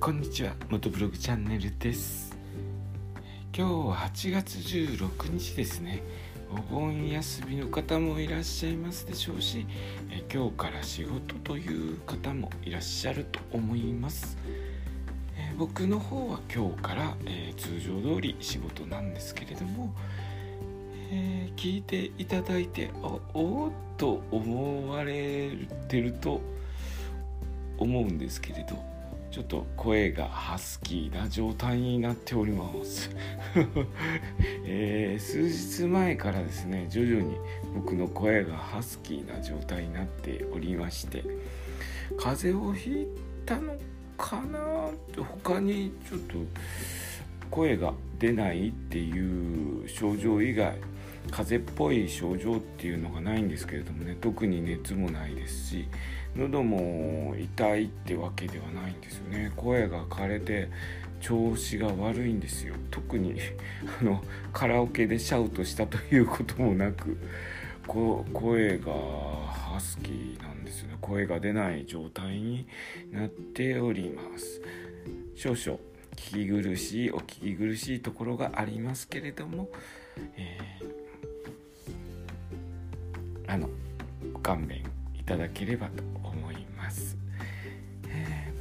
こんにちは元ブログチャンネルです。今日は8月16日ですね。お盆休みの方もいらっしゃいますでしょうしえ今日から仕事という方もいらっしゃると思います。僕の方は今日から、え、通常通り仕事なんですけれども、えー、聞いていただいておおっと思われてると思うんですけれど。ちょっと声がハスキーな状態になっております、えー、数日前からですね徐々に僕の声がハスキーな状態になっておりまして風邪をひいたのかな？って他にちょっと声が出ないっていう症状以外風邪っぽい症状っていうのがないんですけれどもね特に熱もないですし喉も痛いってわけではないんですよね。声が枯れて調子が悪いんですよ。特に あのカラオケでシャウトしたということもなくこ声がハスキーなんですよね。声が出ない状態になっております。少々聞き苦しいお聞き苦しいところがありますけれども、えー、あの勘弁いただければと思います、え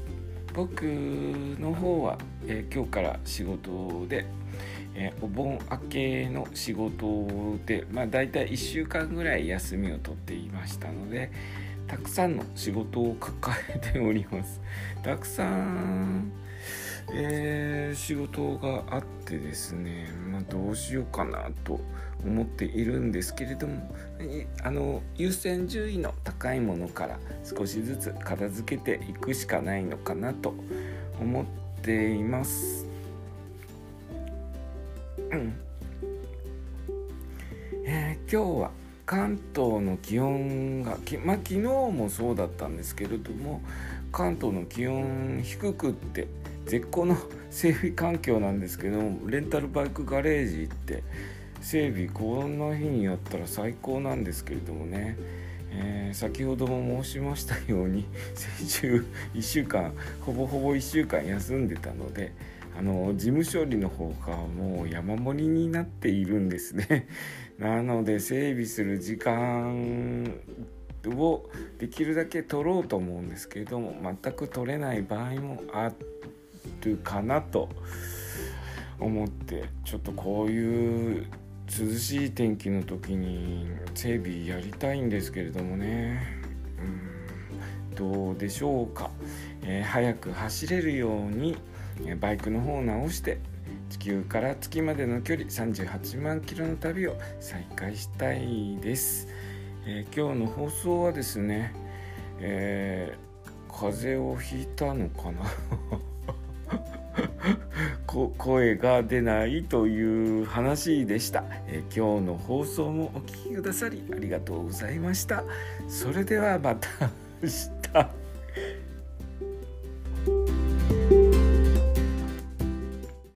ー、僕の方は、えー、今日から仕事で、えー、お盆明けの仕事でまあ大体1週間ぐらい休みを取っていましたのでたくさんの仕事を抱えております。たくさんえー、仕事があってですね、まあ、どうしようかなと思っているんですけれどもあの優先順位の高いものから少しずつ片付けていくしかないのかなと思っています。うんえー、今日は関東の気温がまあ昨日もそうだったんですけれども関東の気温低くって絶好の整備環境なんですけどレンタルバイクガレージって整備こんな日にやったら最高なんですけれどもね、えー、先ほども申しましたように 先週1週間ほぼほぼ1週間休んでたのであの事務処理の方がもう山盛りになっているんですね。なので整備する時間をできるだけ取ろうと思うんですけれども全く取れない場合もあってるかなと思ってちょっとこういう涼しい天気の時に整備やりたいんですけれどもね。うん。どうでしょうか、えー、早く走れるようにバイクの方を直して地球から月までの距離38万キロの旅を再開したいです、えー、今日の放送はですね、えー、風邪をひいたのかな。声が出ないという話でした、えー、今日の放送もお聴きくださりありがとうございました。それではまた明日。